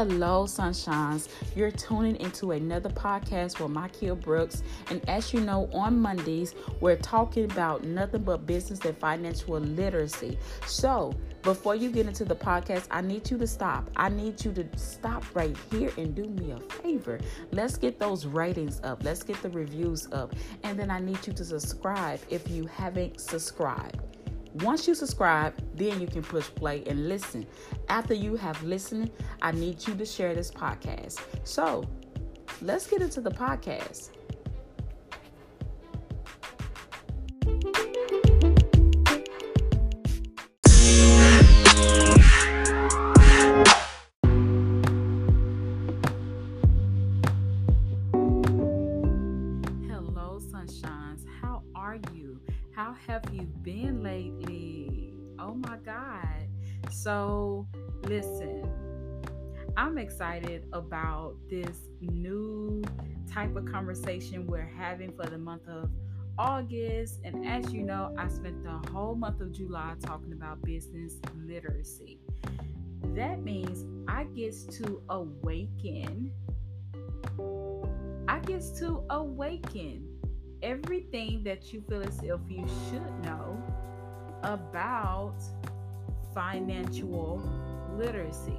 Hello, sunshines. You're tuning into another podcast with Michael Brooks. And as you know, on Mondays, we're talking about nothing but business and financial literacy. So, before you get into the podcast, I need you to stop. I need you to stop right here and do me a favor. Let's get those ratings up. Let's get the reviews up. And then I need you to subscribe if you haven't subscribed. Once you subscribe, then you can push play and listen. After you have listened, I need you to share this podcast. So let's get into the podcast. Excited about this new type of conversation we're having for the month of August. And as you know, I spent the whole month of July talking about business literacy. That means I get to awaken. I get to awaken everything that you feel as if you should know about financial literacy.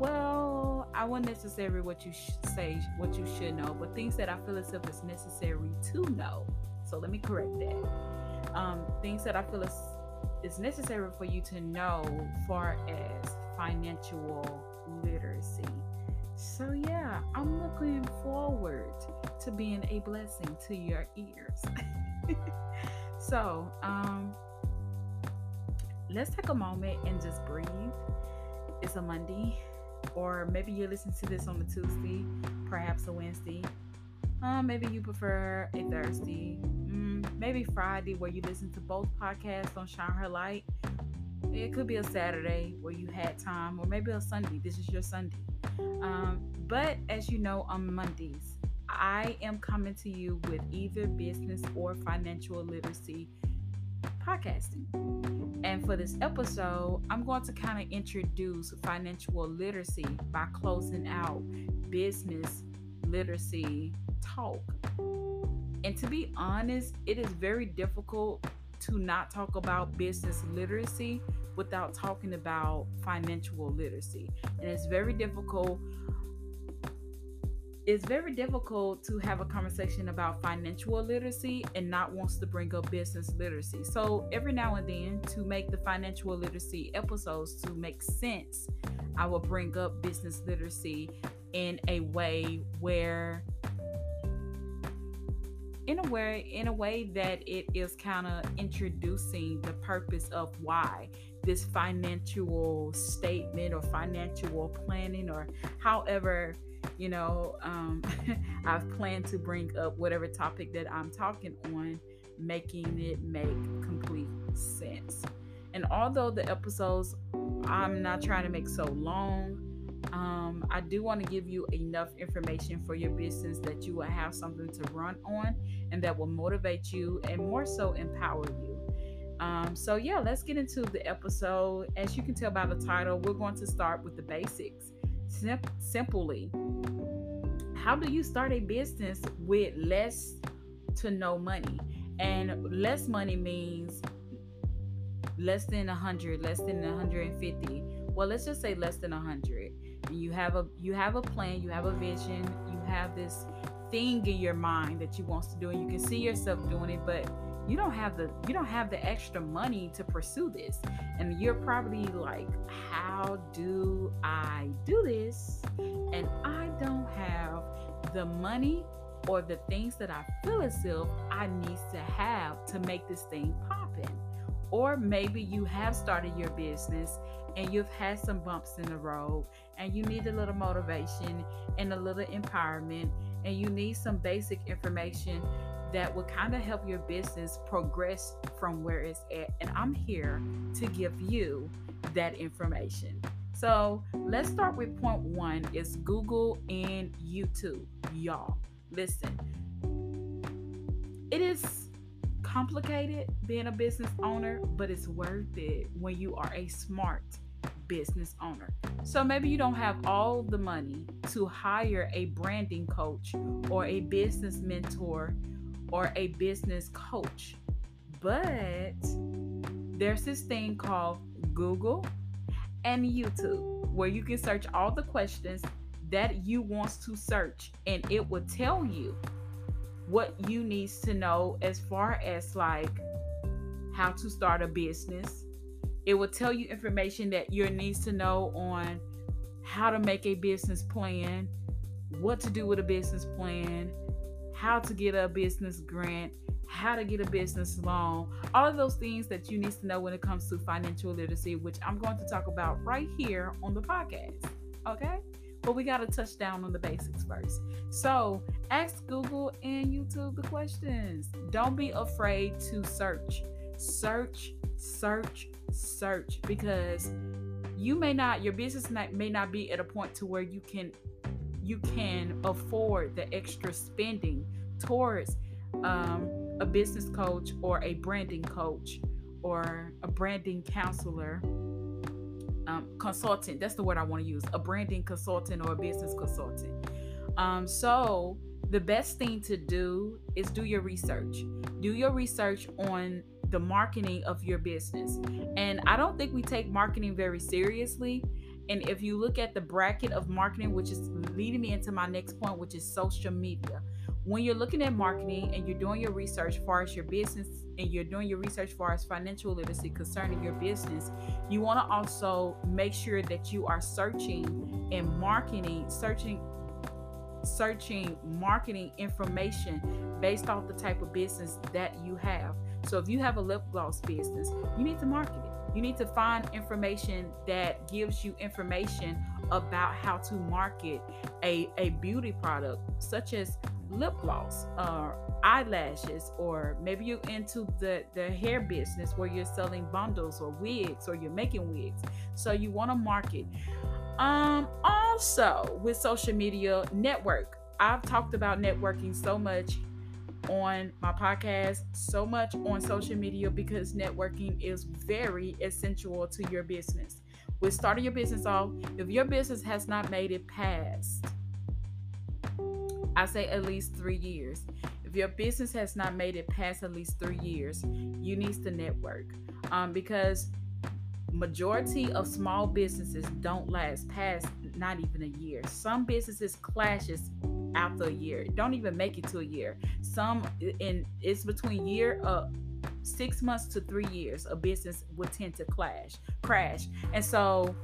Well, I won't necessarily what you say what you should know, but things that I feel as if it's necessary to know. So let me correct that. Um, things that I feel is is necessary for you to know far as financial literacy. So yeah, I'm looking forward to being a blessing to your ears. so, um let's take a moment and just breathe. It's a Monday, or maybe you listen to this on a Tuesday, perhaps a Wednesday. Uh, maybe you prefer a Thursday, mm, maybe Friday, where you listen to both podcasts on Shine Her Light. It could be a Saturday where you had time, or maybe a Sunday. This is your Sunday. Um, but as you know, on Mondays, I am coming to you with either business or financial literacy podcasting. And for this episode, I'm going to kind of introduce financial literacy by closing out business literacy talk. And to be honest, it is very difficult to not talk about business literacy without talking about financial literacy. And it's very difficult it's very difficult to have a conversation about financial literacy and not wants to bring up business literacy. So every now and then to make the financial literacy episodes to make sense, I will bring up business literacy in a way where in a way in a way that it is kind of introducing the purpose of why this financial statement or financial planning or however you know um, i've planned to bring up whatever topic that i'm talking on making it make complete sense and although the episodes i'm not trying to make so long um, I do want to give you enough information for your business that you will have something to run on and that will motivate you and more so empower you. Um, so, yeah, let's get into the episode. As you can tell by the title, we're going to start with the basics. Sim- simply, how do you start a business with less to no money? And less money means less than 100, less than 150. Well, let's just say less than 100 and you have a you have a plan you have a vision you have this thing in your mind that you wants to do and you can see yourself doing it but you don't have the you don't have the extra money to pursue this. And you're probably like how do i do this? And i don't have the money or the things that i feel as if i need to have to make this thing popping or maybe you have started your business and you've had some bumps in the road and you need a little motivation and a little empowerment and you need some basic information that will kind of help your business progress from where it's at and i'm here to give you that information so let's start with point one is google and youtube y'all listen it is complicated being a business owner but it's worth it when you are a smart business owner. So maybe you don't have all the money to hire a branding coach or a business mentor or a business coach. But there's this thing called Google and YouTube where you can search all the questions that you want to search and it will tell you what you needs to know as far as like how to start a business. It will tell you information that you needs to know on how to make a business plan, what to do with a business plan, how to get a business grant, how to get a business loan, all of those things that you need to know when it comes to financial literacy, which I'm going to talk about right here on the podcast. Okay? But we got to touch down on the basics first. So ask Google and YouTube the questions. Don't be afraid to search. Search, search, search because you may not your business may not be at a point to where you can you can afford the extra spending towards um, a business coach or a branding coach or a branding counselor um, consultant. That's the word I want to use a branding consultant or a business consultant. Um, so, the best thing to do is do your research. Do your research on the marketing of your business. And I don't think we take marketing very seriously. And if you look at the bracket of marketing, which is leading me into my next point, which is social media, when you're looking at marketing and you're doing your research as far as your business and you're doing your research as far as financial literacy concerning your business, you want to also make sure that you are searching and marketing, searching searching marketing information based off the type of business that you have. So if you have a lip gloss business, you need to market it. You need to find information that gives you information about how to market a, a beauty product such as lip gloss or eyelashes or maybe you're into the the hair business where you're selling bundles or wigs or you're making wigs. So you want to market. Um also with social media network i've talked about networking so much on my podcast so much on social media because networking is very essential to your business with starting your business off if your business has not made it past I say at least three years. If your business has not made it past at least three years, you need to network um, because majority of small businesses don't last past not even a year. Some businesses clashes after a year, don't even make it to a year. Some and it's between year uh six months to three years. A business would tend to clash, crash, and so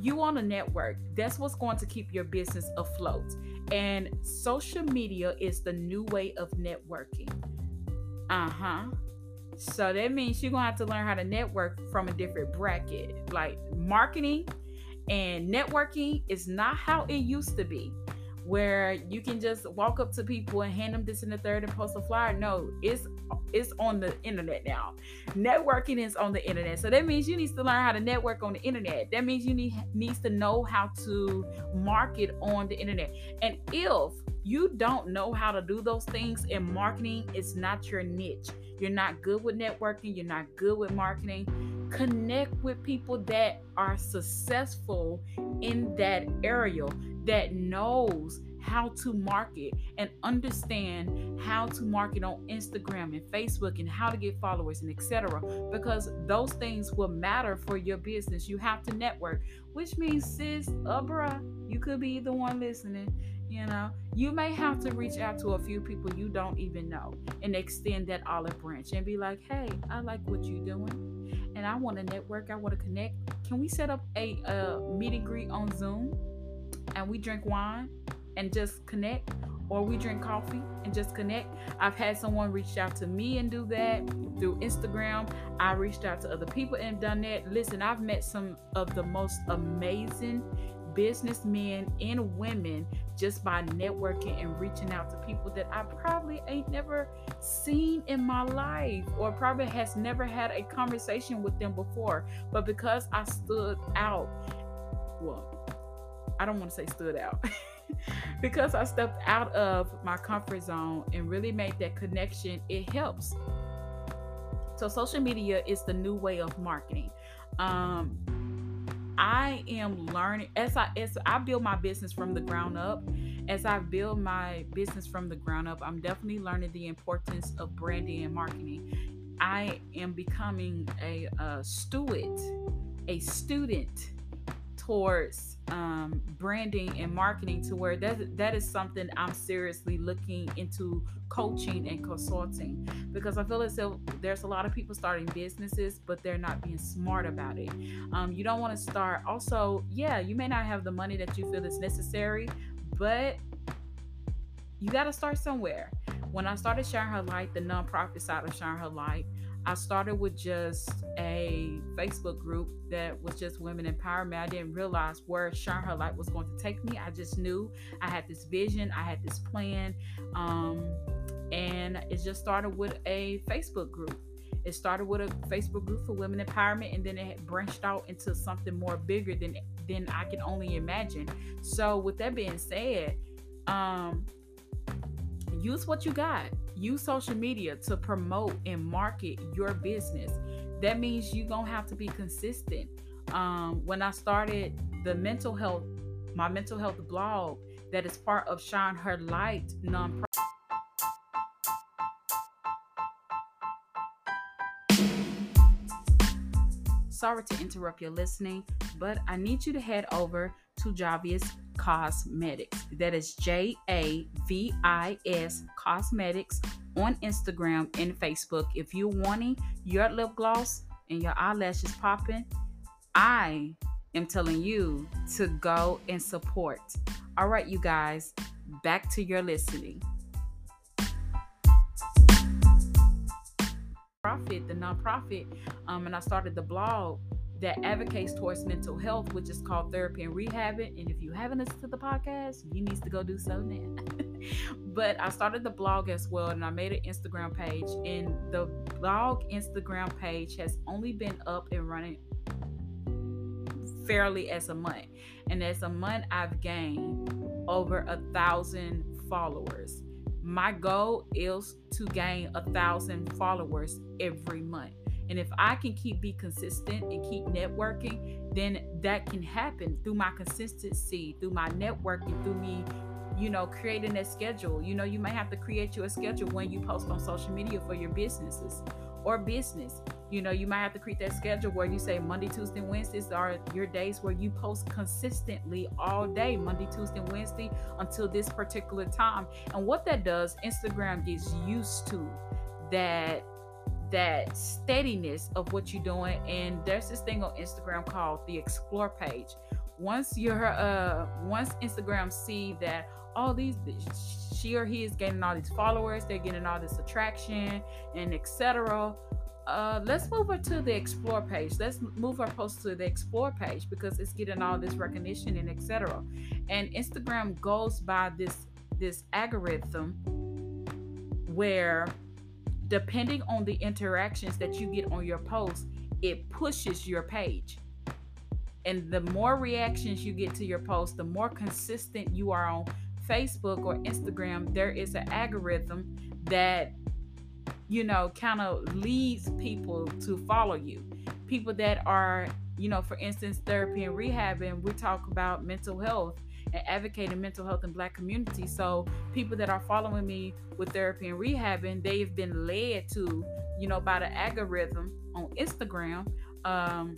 you want a network. That's what's going to keep your business afloat. And social media is the new way of networking. Uh huh. So that means you're gonna have to learn how to network from a different bracket. Like marketing and networking is not how it used to be where you can just walk up to people and hand them this in the third and post a flyer. No, it's it's on the internet now. Networking is on the internet. So that means you need to learn how to network on the internet. That means you need needs to know how to market on the internet. And if you don't know how to do those things and marketing is not your niche, you're not good with networking, you're not good with marketing, connect with people that are successful in that area that knows how to market and understand how to market on Instagram and Facebook and how to get followers and etc. Because those things will matter for your business. You have to network, which means sis, bruh, you could be the one listening. You know, you may have to reach out to a few people you don't even know and extend that olive branch and be like, hey, I like what you're doing and I want to network. I want to connect. Can we set up a, a meet and greet on Zoom? and we drink wine and just connect or we drink coffee and just connect. I've had someone reach out to me and do that through Instagram. I reached out to other people and done that. Listen, I've met some of the most amazing businessmen and women just by networking and reaching out to people that I probably ain't never seen in my life or probably has never had a conversation with them before. But because I stood out, well, I don't want to say stood out. because I stepped out of my comfort zone and really made that connection, it helps. So social media is the new way of marketing. Um, I am learning as I as I build my business from the ground up. As I build my business from the ground up, I'm definitely learning the importance of branding and marketing. I am becoming a, a steward, a student towards um, branding and marketing to where that that is something I'm seriously looking into coaching and consulting because I feel as though there's a lot of people starting businesses but they're not being smart about it. Um, you don't want to start. Also, yeah, you may not have the money that you feel is necessary, but you got to start somewhere. When I started Shine Her Light, the nonprofit side of Shine Her Light, I started with just a Facebook group that was just women empowerment. I didn't realize where Shine Her Light was going to take me. I just knew I had this vision, I had this plan, um, and it just started with a Facebook group. It started with a Facebook group for women empowerment, and then it branched out into something more bigger than than I can only imagine. So, with that being said, um, use what you got use social media to promote and market your business. That means you're going to have to be consistent. Um, when I started the mental health, my mental health blog, that is part of Shine Her Light nonprofit. Sorry to interrupt your listening, but I need you to head over to Javius Cosmetics. That is J A V I S Cosmetics on Instagram and Facebook. If you're wanting your lip gloss and your eyelashes popping, I am telling you to go and support. All right, you guys, back to your listening. Profit, the nonprofit, um, and I started the blog that advocates towards mental health, which is called Therapy and Rehabbing. And if you haven't listened to the podcast, you need to go do so now. but I started the blog as well, and I made an Instagram page. And the blog Instagram page has only been up and running fairly as a month. And as a month, I've gained over a thousand followers. My goal is to gain a thousand followers every month. And if I can keep be consistent and keep networking, then that can happen through my consistency, through my networking, through me, you know, creating a schedule. You know, you may have to create you a schedule when you post on social media for your businesses or business. You know, you might have to create that schedule where you say Monday, Tuesday, Wednesdays are your days where you post consistently all day, Monday, Tuesday, Wednesday until this particular time. And what that does, Instagram gets used to that that steadiness of what you're doing. And there's this thing on Instagram called the explore page. Once you're uh once Instagram see that all these she or he is getting all these followers, they're getting all this attraction and etc. Uh, let's move her to the explore page. Let's move our post to the explore page because it's getting all this recognition and etc. And Instagram goes by this this algorithm where depending on the interactions that you get on your post, it pushes your page. And the more reactions you get to your post, the more consistent you are on Facebook or Instagram, there is an algorithm that, you know, kind of leads people to follow you. People that are, you know, for instance, therapy and rehab, and we talk about mental health and advocating mental health in black communities. So people that are following me with therapy and rehabbing, they've been led to, you know, by the algorithm on Instagram, um,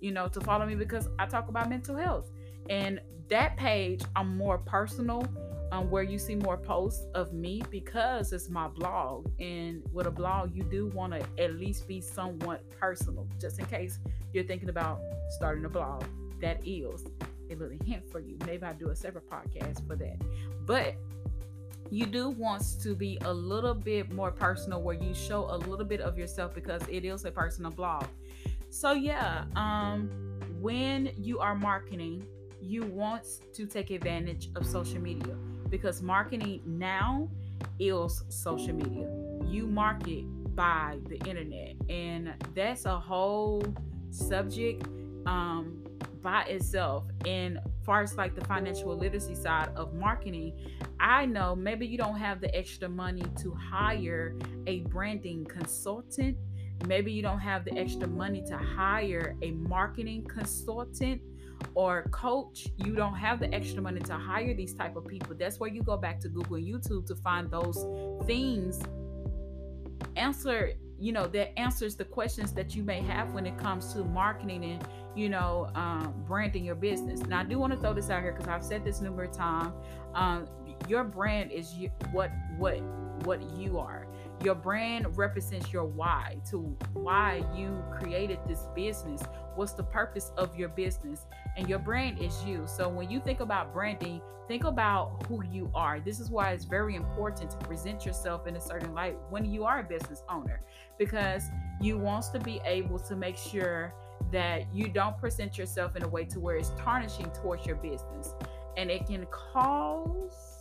you know, to follow me because I talk about mental health. And that page, I'm more personal, um, where you see more posts of me because it's my blog. And with a blog, you do want to at least be somewhat personal, just in case you're thinking about starting a blog. That is a little hint for you. Maybe I'll do a separate podcast for that. But you do want to be a little bit more personal where you show a little bit of yourself because it is a personal blog. So yeah, um when you are marketing, you want to take advantage of social media because marketing now is social media. You market by the internet and that's a whole subject um by itself and far as like the financial literacy side of marketing i know maybe you don't have the extra money to hire a branding consultant. Maybe you don't have the extra money to hire a marketing consultant or coach. You don't have the extra money to hire these type of people. That's where you go back to google and youtube to find those things. Answer you know that answers the questions that you may have when it comes to marketing and you know um, branding your business. Now i do want to throw this out here because i've said this numerous times um, your brand is you, what what what you are. Your brand represents your why to why you created this business. What's the purpose of your business and your brand is you so when you think about branding think about who you are this is why it's very important to present yourself in a certain light when you are a business owner because you wants to be able to make sure that you don't present yourself in a way to where it's tarnishing towards your business and it can cause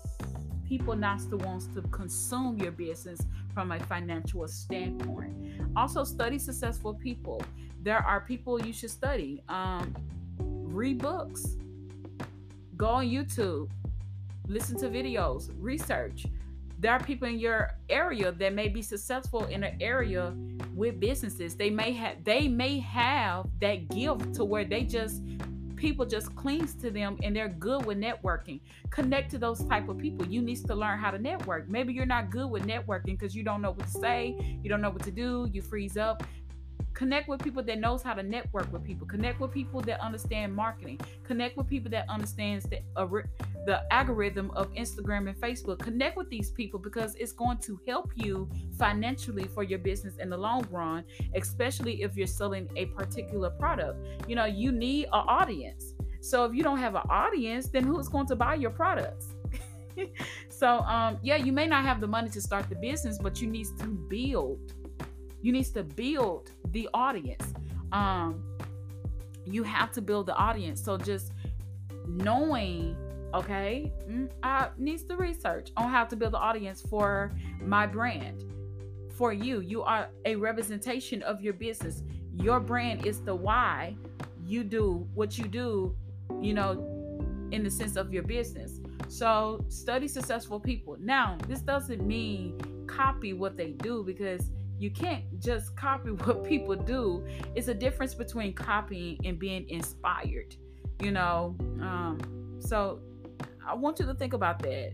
people not to ones to consume your business from a financial standpoint. Also, study successful people. There are people you should study. Um, read books, go on YouTube, listen to videos, research. There are people in your area that may be successful in an area with businesses. They may have they may have that gift to where they just people just clings to them and they're good with networking. Connect to those type of people. You need to learn how to network. Maybe you're not good with networking because you don't know what to say you don't know what to do you freeze up connect with people that knows how to network with people. Connect with people that understand marketing. Connect with people that understands the uh, the algorithm of instagram and facebook. Connect with these people because it's going to help you financially for your business in the long run especially if you're selling a particular product. You know you need an audience. So if you don't have an audience then who's going to buy your products? So um yeah you may not have the money to start the business but you need to build you need to build the audience. Um, you have to build the audience. So just knowing, okay, mm, I needs to research on how to build the audience for my brand. For you, you are a representation of your business. Your brand is the why you do what you do, you know, in the sense of your business. So study successful people. Now, this doesn't mean copy what they do because you can't just copy what people do. It's a difference between copying and being inspired, you know. Um, so I want you to think about that.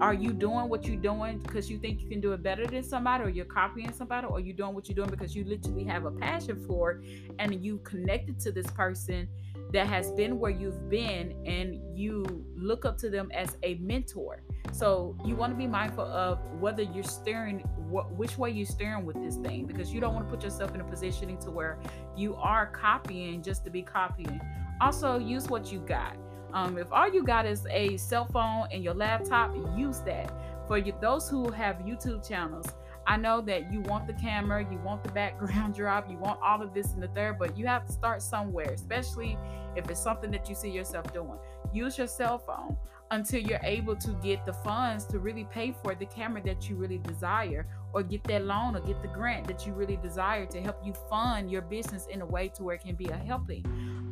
Are you doing what you're doing because you think you can do it better than somebody, or you're copying somebody, or you doing what you're doing because you literally have a passion for it and you connected to this person that has been where you've been and you look up to them as a mentor. So you want to be mindful of whether you're steering what which way you're steering with this thing because you don't want to put yourself in a positioning to where you are copying just to be copying. Also, use what you got. Um, if all you got is a cell phone and your laptop, use that. For you, those who have YouTube channels, I know that you want the camera, you want the background drop, you want all of this and the third, but you have to start somewhere, especially if it's something that you see yourself doing. Use your cell phone until you're able to get the funds to really pay for the camera that you really desire or get that loan or get the grant that you really desire to help you fund your business in a way to where it can be a helping.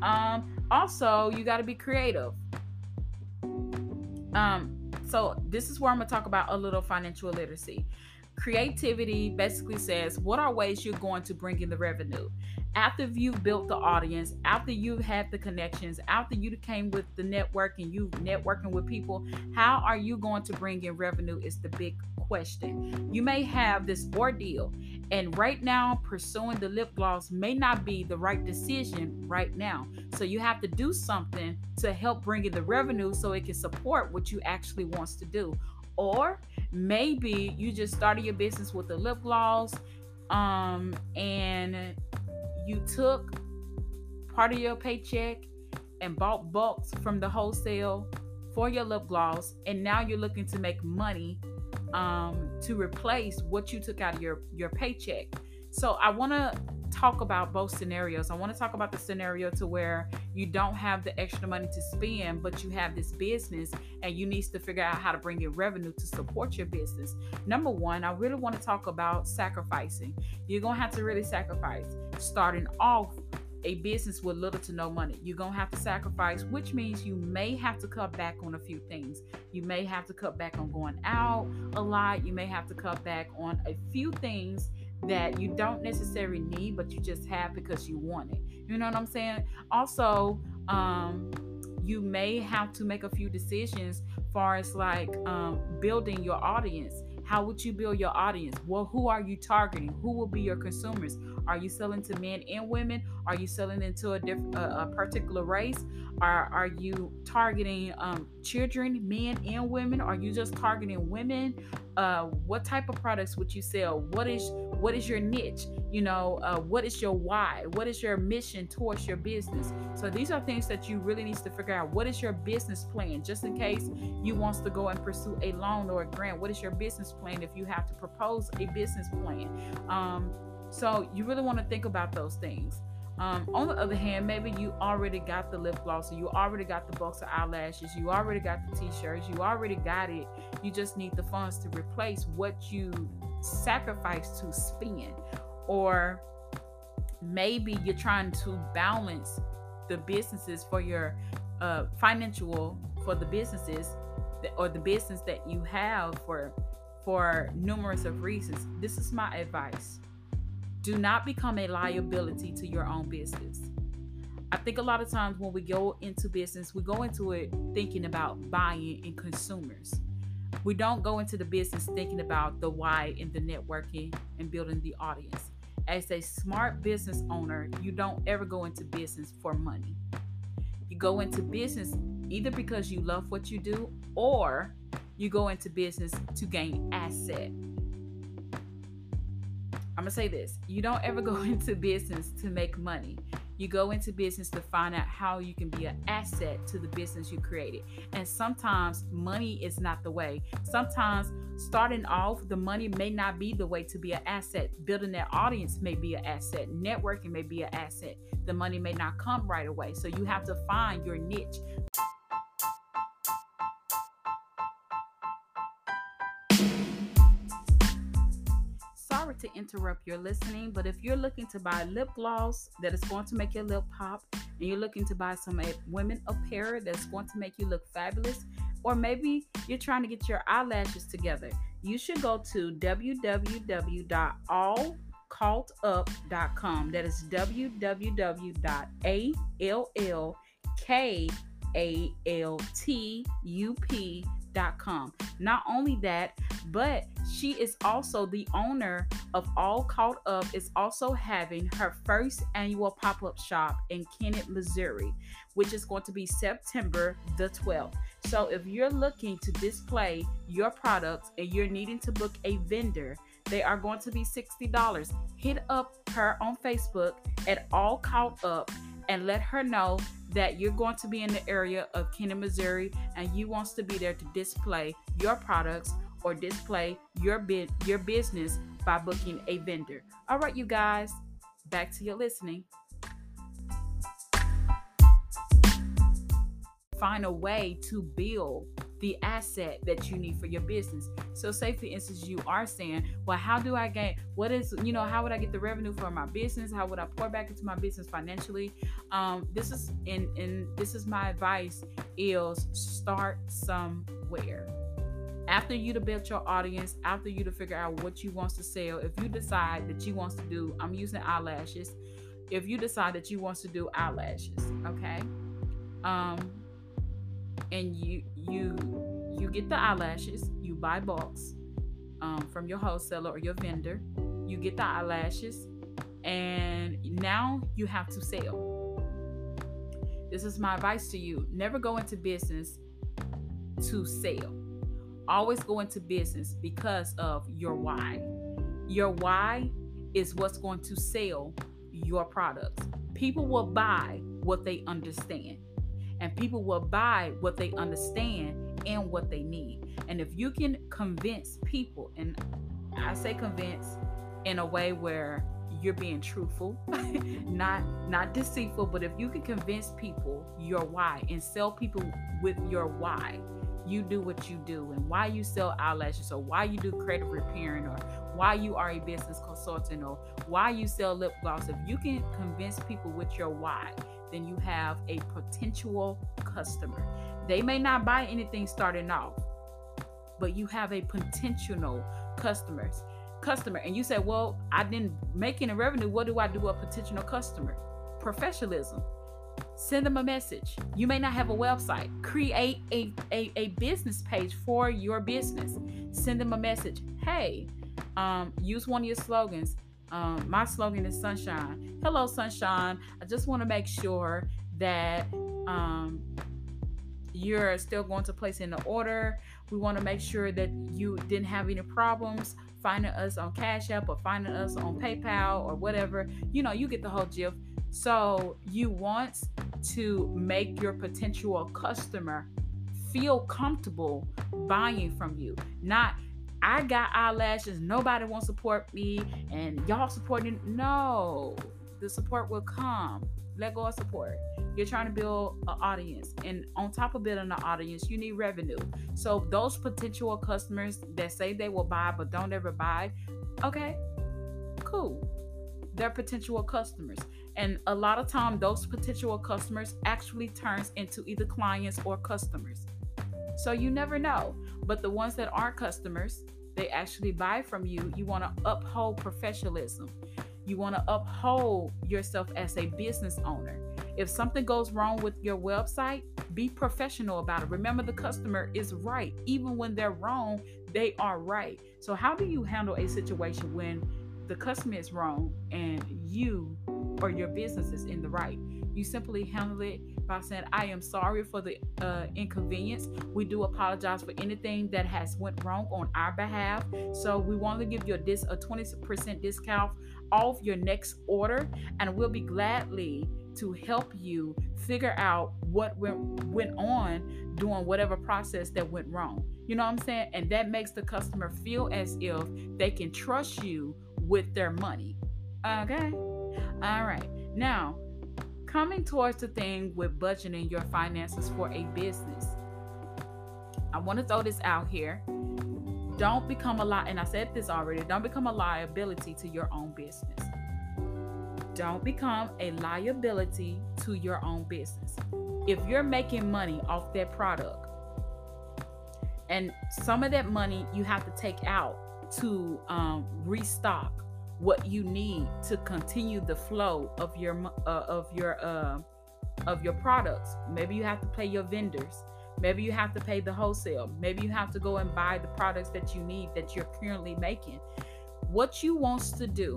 Um, also, you got to be creative. Um, so this is where I'm gonna talk about a little financial literacy. Creativity basically says what are ways you're going to bring in the revenue after you've built the audience, after you've had the connections, after you came with the network and you networking with people, how are you going to bring in revenue is the big question. You may have this ordeal, and right now, pursuing the lip gloss may not be the right decision right now. So you have to do something to help bring in the revenue so it can support what you actually wants to do. Or maybe you just started your business with the lip gloss um and you took part of your paycheck and bought bulks from the wholesale for your lip gloss and now you're looking to make money um, to replace what you took out of your your paycheck. So i want to talk about both scenarios i want to talk about the scenario to where you don't have the extra money to spend but you have this business and you need to figure out how to bring in revenue to support your business number one i really want to talk about sacrificing you're gonna have to really sacrifice starting off a business with little to no money. You're going to have to sacrifice, which means you may have to cut back on a few things. You may have to cut back on going out a lot. You may have to cut back on a few things that you don't necessarily need, but you just have because you want it. You know what I'm saying? Also, Um, you may have to make a few decisions far as like um, building your audience how would you build your audience well who are you targeting who will be your consumers are you selling to men and women? Are you selling into a a, a particular race? Are are you targeting um, children men and women? Are you just targeting women? Uh, what type of products would you sell? What is what is your niche? You know uh, what is your why? What is your mission towards your business? So these are things that you really need to figure out. What is your business plan? Just in case you wants to go and pursue a loan or a grant what is your business plan if you have to propose a business plan? Um, so you really want to think about those things um, on the other hand, maybe you already got the lip gloss, or you already got the box of eyelashes, you already got the t-shirts, you already got it. You just need the funds to replace what you sacrifice to spend. Or maybe you're trying to balance the businesses for your uh, financial for the businesses that, or the business that you have for for numerous of reasons. This is my advice do not become a liability to your own business. I think a lot of times when we go into business, we go into it thinking about buying and consumers. We don't go into the business thinking about the why and the networking and building the audience. As a smart business owner, you don't ever go into business for money. You go into business either because you love what you do or you go into business to gain asset I'm gonna say this you don't ever go into business to make money. You go into business to find out how you can be an asset to the business you created. And sometimes money is not the way. Sometimes starting off, the money may not be the way to be an asset. Building that audience may be an asset. Networking may be an asset. The money may not come right away. So you have to find your niche. Interrupt your listening, but if you're looking to buy lip gloss that is going to make your lip pop, and you're looking to buy some women apparel that's going to make you look fabulous, or maybe you're trying to get your eyelashes together, you should go to www.allcaughtup.com. That is www.allcaughtup.com not only that, but she is also the owner of All Caught Up is also having her first annual pop-up shop in Kennett, Missouri, which is going to be September the 12th. So if you're looking to display your products and you're needing to book a vendor, they are going to be $60. Hit up her on Facebook at All Caught Up and let her know that you're going to be in the area of Kennett, Missouri, and you wants to be there to display your products or display your bid your business by booking a vendor. All right, you guys, back to your listening. Find a way to build the asset that you need for your business. So, say for instance, you are saying, Well, how do I gain what is, you know, how would I get the revenue for my business? How would I pour back into my business financially? Um, this is in and this is my advice is start somewhere. After you to build your audience, after you to figure out what you wants to sell, if you decide that you wants to do, I'm using eyelashes. If you decide that you wants to do eyelashes, okay, um, and you you you get the eyelashes, you buy bulks um, from your wholesaler or your vendor. You get the eyelashes, and now you have to sell. This is my advice to you: never go into business to sell. Always go into business because of your why. Your why is what's going to sell your products. People will buy what they understand and people will buy what they understand and what they need. And if you can convince people, and I say convince in a way where you're being truthful, not not deceitful, but if you can convince people your why and sell people with your why, you do what you do and why you sell eyelashes or why you do creative repairing or why you are a business consultant or why you sell lip gloss. If you can convince people with your why then you have a potential customer. They may not buy anything starting off but you have a potential customers customer. And you say well i didn't make any revenue. What do i do a potential customer? Professionalism Send them a message. You may not have a website. Create a, a, a business page for your business. Send them a message. Hey, um, use one of your slogans. Um, my slogan is sunshine. Hello, sunshine. I just want to make sure that um, you're still going to place in the order. We want to make sure that you didn't have any problems finding us on Cash App or finding us on PayPal or whatever. You know, you get the whole gist. So you want to make your potential customer feel comfortable buying from you, not I got eyelashes, nobody won't support me, and y'all supporting. No, the support will come. Let go of support. You're trying to build an audience, and on top of building an audience, you need revenue. So those potential customers that say they will buy but don't ever buy, okay, cool. They're potential customers, and a lot of time those potential customers actually turns into either clients or customers. So you never know. But the ones that aren't customers, they actually buy from you. You want to uphold professionalism. You want to uphold yourself as a business owner. If something goes wrong with your website, be professional about it. Remember, the customer is right. Even when they're wrong, they are right. So, how do you handle a situation when the customer is wrong and you or your business is in the right? You simply handle it by saying, "I am sorry for the uh, inconvenience. We do apologize for anything that has went wrong on our behalf. So we want to give you a dis a 20% discount off your next order, and we'll be gladly to help you figure out what went went on during whatever process that went wrong. You know what I'm saying? And that makes the customer feel as if they can trust you with their money. Okay. All right. Now, coming towards the thing with budgeting your finances for a business. I want to throw this out here. Don't become a li- and I said this already, don't become a liability to your own business. Don't become a liability to your own business. If you're making money off that product, and some of that money you have to take out to um, restock what you need to continue the flow of your uh, of your uh, of your products. Maybe you have to pay your vendors. Maybe you have to pay the wholesale. Maybe you have to go and buy the products that you need that you're currently making. What you wants to do,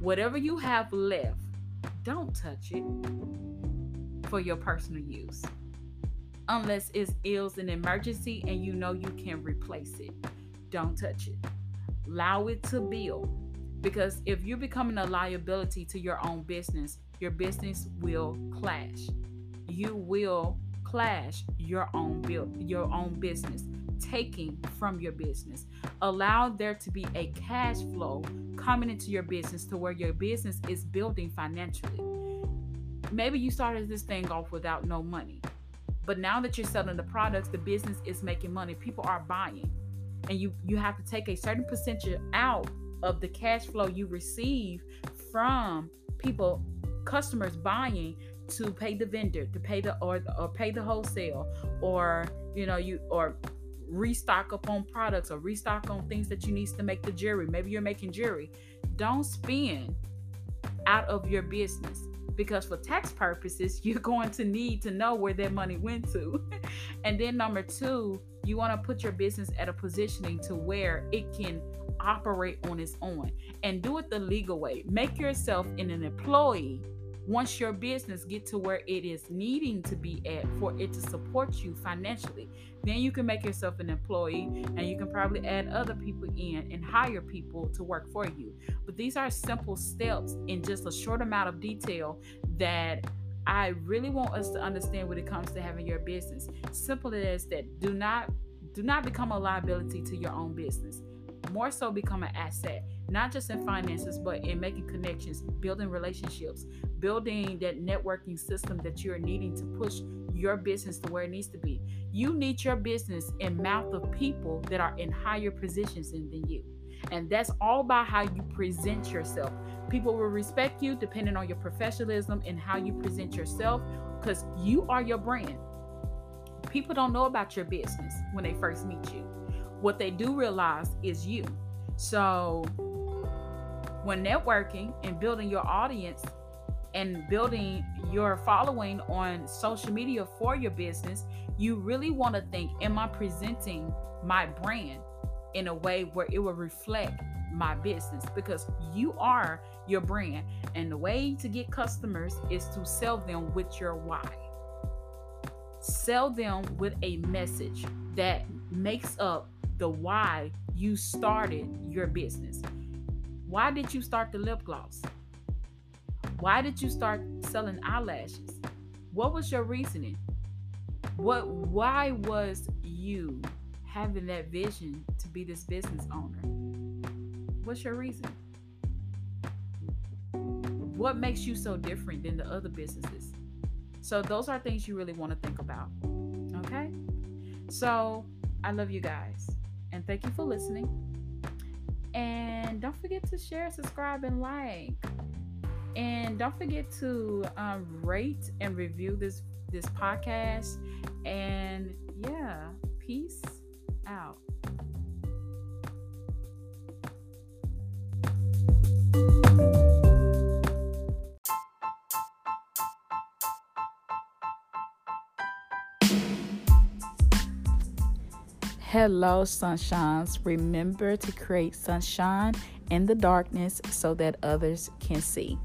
whatever you have left, don't touch it for your personal use. Unless it's ills an emergency and you know you can replace it. Don't touch it. Allow it to build because if you're becoming a liability to your own business, your business will clash. You will clash your own build your own business, taking from your business. Allow there to be a cash flow coming into your business to where your business is building financially. Maybe you started this thing off without no money. But now that you're selling the products, the business is making money. People are buying. And you you have to take a certain percentage out of the cash flow you receive from people customers buying to pay the vendor to pay the or, or pay the wholesale or you know you or restock upon products or restock on things that you need to make the jewelry. Maybe you're making jewelry. Don't spend out of your business because for tax purposes you're going to need to know where that money went to. And then number two you want to put your business at a positioning to where it can operate on its own and do it the legal way. Make yourself in an employee once your business get to where it is needing to be at for it to support you financially then you can make yourself an employee and you can probably add other people in and hire people to work for you but these are simple steps in just a short amount of detail that I really want us to understand when it comes to having your business. Simple as that. Do not do not become a liability to your own business more so become an asset, not just in finances, but in making connections, building relationships, building that networking system that you're needing to push your business to where it needs to be. You need your business in mouth of people that are in higher positions than, you. And that's all about how you present yourself. People will respect you depending on your professionalism and how you present yourself because you are your brand. People don't know about your business when they first meet you. What they do realize is you. So when networking and building your audience and building your following on social media for your business, you really want to think Am I presenting my brand in a way where it will reflect my business? Because you are your brand. And the way to get customers is to sell them with your why. Sell them with a message that makes up the why you started your business. Why did you start the lip gloss? Why did you start selling eyelashes? What was your reasoning? What why was you having that vision to be this business owner? What's your reason? What makes you so different than the other businesses? So those are things you really want to think about. Okay? So, I love you guys. And thank you for listening. And don't forget to share, subscribe, and like. And don't forget to um, rate and review this this podcast. And yeah, peace out. Hello, sunshines. Remember to create sunshine in the darkness so that others can see.